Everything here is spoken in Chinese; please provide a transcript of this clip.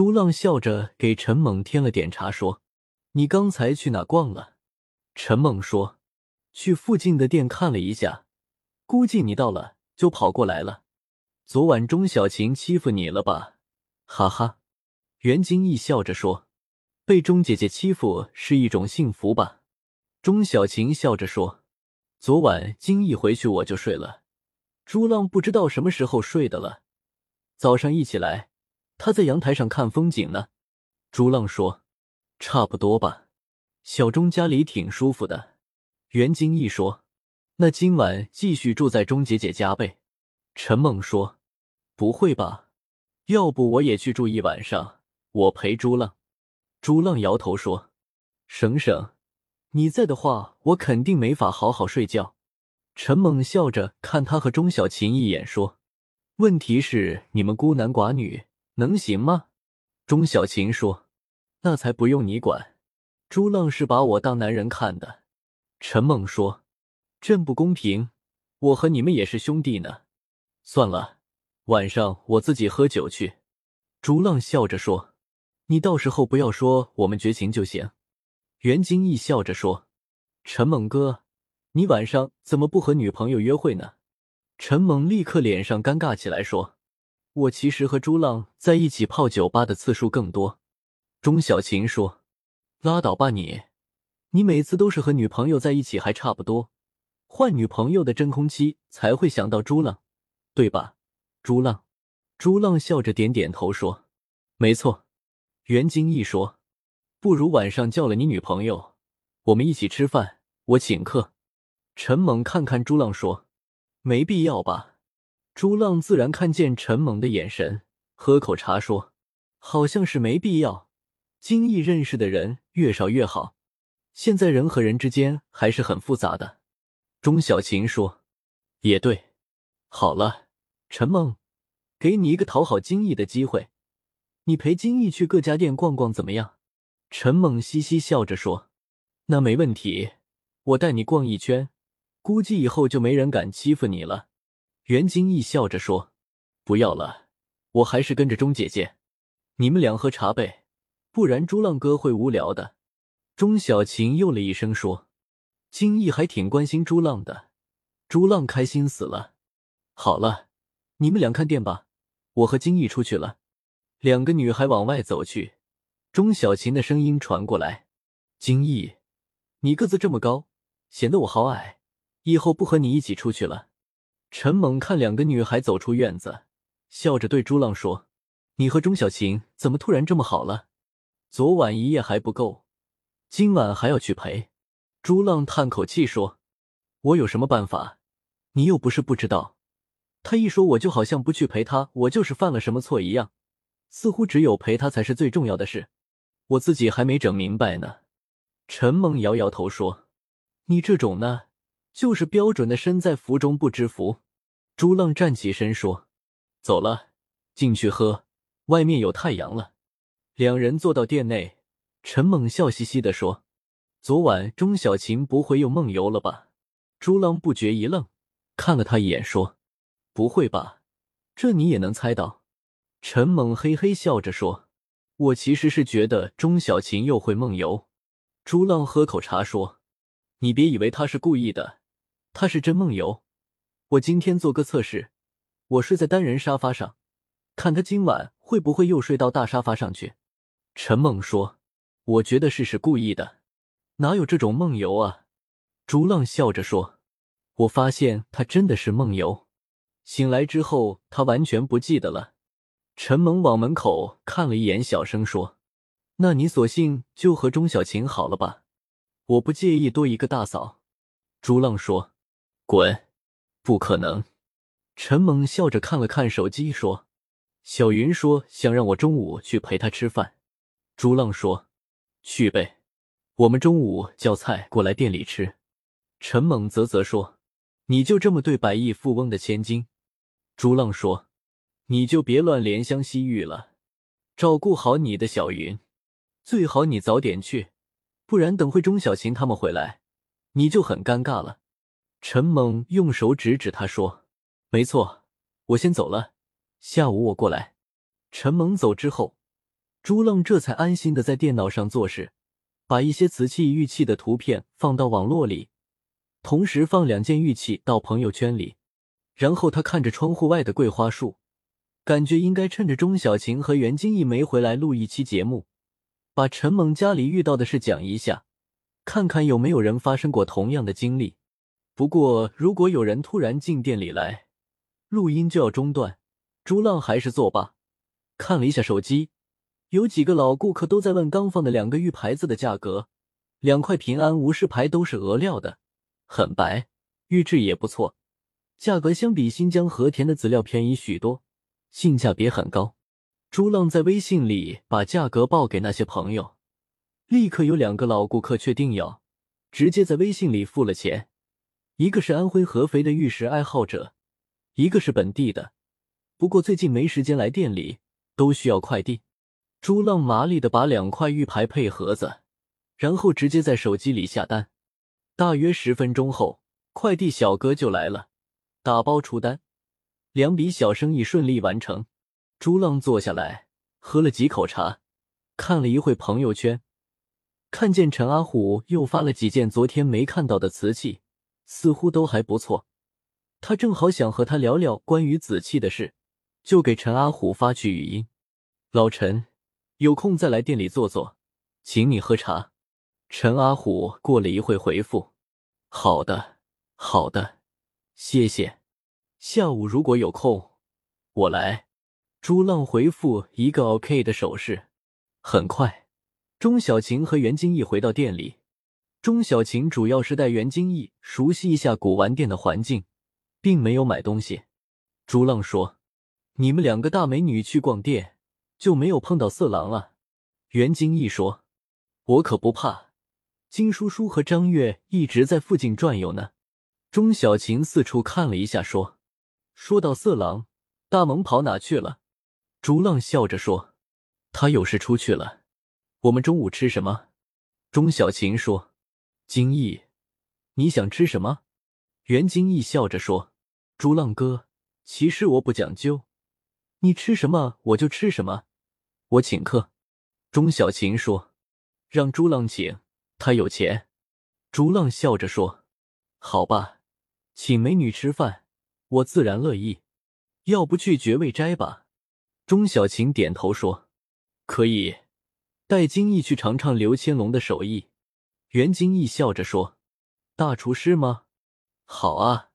朱浪笑着给陈猛添了点茶，说：“你刚才去哪逛了？”陈猛说：“去附近的店看了一下，估计你到了就跑过来了。昨晚钟小琴欺负你了吧？”哈哈，袁金义笑着说：“被钟姐姐欺负是一种幸福吧？”钟小琴笑着说：“昨晚金义回去我就睡了，朱浪不知道什么时候睡的了。早上一起来，他在阳台上看风景呢。”朱浪说：“差不多吧，小钟家里挺舒服的。”袁金义说：“那今晚继续住在钟姐姐家呗？”陈猛说：“不会吧。”要不我也去住一晚上，我陪朱浪。朱浪摇头说：“省省，你在的话，我肯定没法好好睡觉。”陈猛笑着看他和钟小琴一眼，说：“问题是你们孤男寡女，能行吗？”钟小琴说：“那才不用你管。”朱浪是把我当男人看的。陈猛说：“真不公平，我和你们也是兄弟呢。算了。”晚上我自己喝酒去。”朱浪笑着说，“你到时候不要说我们绝情就行。”袁金义笑着说：“陈猛哥，你晚上怎么不和女朋友约会呢？”陈猛立刻脸上尴尬起来，说：“我其实和朱浪在一起泡酒吧的次数更多。”钟小琴说：“拉倒吧你，你每次都是和女朋友在一起，还差不多。换女朋友的真空期才会想到朱浪，对吧？”朱浪，朱浪笑着点点头说：“没错。”袁金义说：“不如晚上叫了你女朋友，我们一起吃饭，我请客。”陈猛看看朱浪说：“没必要吧？”朱浪自然看见陈猛的眼神，喝口茶说：“好像是没必要。金义认识的人越少越好，现在人和人之间还是很复杂的。”钟小琴说：“也对。”好了。陈梦，给你一个讨好金毅的机会，你陪金毅去各家店逛逛怎么样？陈猛嘻嘻笑着说：“那没问题，我带你逛一圈，估计以后就没人敢欺负你了。”袁金义笑着说：“不要了，我还是跟着钟姐姐，你们俩喝茶呗，不然朱浪哥会无聊的。”钟小琴又了一声说：“金毅还挺关心朱浪的，朱浪开心死了。”好了。你们俩看店吧，我和金毅出去了。两个女孩往外走去，钟小琴的声音传过来：“金毅，你个子这么高，显得我好矮，以后不和你一起出去了。”陈猛看两个女孩走出院子，笑着对朱浪说：“你和钟小琴怎么突然这么好了？昨晚一夜还不够，今晚还要去陪？”朱浪叹口气说：“我有什么办法？你又不是不知道。”他一说，我就好像不去陪他，我就是犯了什么错一样，似乎只有陪他才是最重要的事，我自己还没整明白呢。陈猛摇摇头说：“你这种呢，就是标准的身在福中不知福。”朱浪站起身说：“走了，进去喝，外面有太阳了。”两人坐到店内，陈猛笑嘻嘻的说：“昨晚钟小琴不会又梦游了吧？”朱浪不觉一愣，看了他一眼说。不会吧，这你也能猜到？陈猛嘿嘿笑着说：“我其实是觉得钟小琴又会梦游。”朱浪喝口茶说：“你别以为他是故意的，他是真梦游。我今天做个测试，我睡在单人沙发上，看他今晚会不会又睡到大沙发上去。”陈猛说：“我觉得是是故意的，哪有这种梦游啊？”朱浪笑着说：“我发现他真的是梦游。”醒来之后，他完全不记得了。陈猛往门口看了一眼，小声说：“那你索性就和钟小琴好了吧，我不介意多一个大嫂。”朱浪说：“滚，不可能。”陈猛笑着看了看手机，说：“小云说想让我中午去陪她吃饭。”朱浪说：“去呗，我们中午叫菜过来店里吃。”陈猛啧啧说。你就这么对百亿富翁的千金？朱浪说：“你就别乱怜香惜玉了，照顾好你的小云，最好你早点去，不然等会钟小琴他们回来，你就很尴尬了。”陈猛用手指指他说：“没错，我先走了，下午我过来。”陈猛走之后，朱浪这才安心的在电脑上做事，把一些瓷器、玉器的图片放到网络里，同时放两件玉器到朋友圈里。然后他看着窗户外的桂花树，感觉应该趁着钟小琴和袁金义没回来录一期节目，把陈猛家里遇到的事讲一下，看看有没有人发生过同样的经历。不过，如果有人突然进店里来，录音就要中断。朱浪还是作罢，看了一下手机。有几个老顾客都在问刚放的两个玉牌子的价格，两块平安无事牌都是俄料的，很白，玉质也不错，价格相比新疆和田的籽料便宜许多，性价比很高。朱浪在微信里把价格报给那些朋友，立刻有两个老顾客确定要，直接在微信里付了钱。一个是安徽合肥的玉石爱好者，一个是本地的，不过最近没时间来店里，都需要快递。朱浪麻利的把两块玉牌配盒子，然后直接在手机里下单。大约十分钟后，快递小哥就来了，打包出单，两笔小生意顺利完成。朱浪坐下来喝了几口茶，看了一会朋友圈，看见陈阿虎又发了几件昨天没看到的瓷器，似乎都还不错。他正好想和他聊聊关于紫气的事，就给陈阿虎发去语音：“老陈。”有空再来店里坐坐，请你喝茶。陈阿虎过了一会回复：“好的，好的，谢谢。下午如果有空，我来。”朱浪回复一个 OK 的手势。很快，钟小晴和袁金义回到店里。钟小晴主要是带袁金义熟悉一下古玩店的环境，并没有买东西。朱浪说：“你们两个大美女去逛店。”就没有碰到色狼了。袁金义说：“我可不怕，金叔叔和张月一直在附近转悠呢。”钟小琴四处看了一下，说：“说到色狼，大萌跑哪去了？”朱浪笑着说：“他有事出去了。”我们中午吃什么？钟小琴说：“金毅，你想吃什么？”袁金毅笑着说：“朱浪哥，其实我不讲究，你吃什么我就吃什么。”我请客，钟小琴说：“让朱浪请，他有钱。”朱浪笑着说：“好吧，请美女吃饭，我自然乐意。要不去绝味斋吧？”钟小琴点头说：“可以，带金毅去尝尝刘千龙的手艺。”袁金义笑着说：“大厨师吗？好啊。”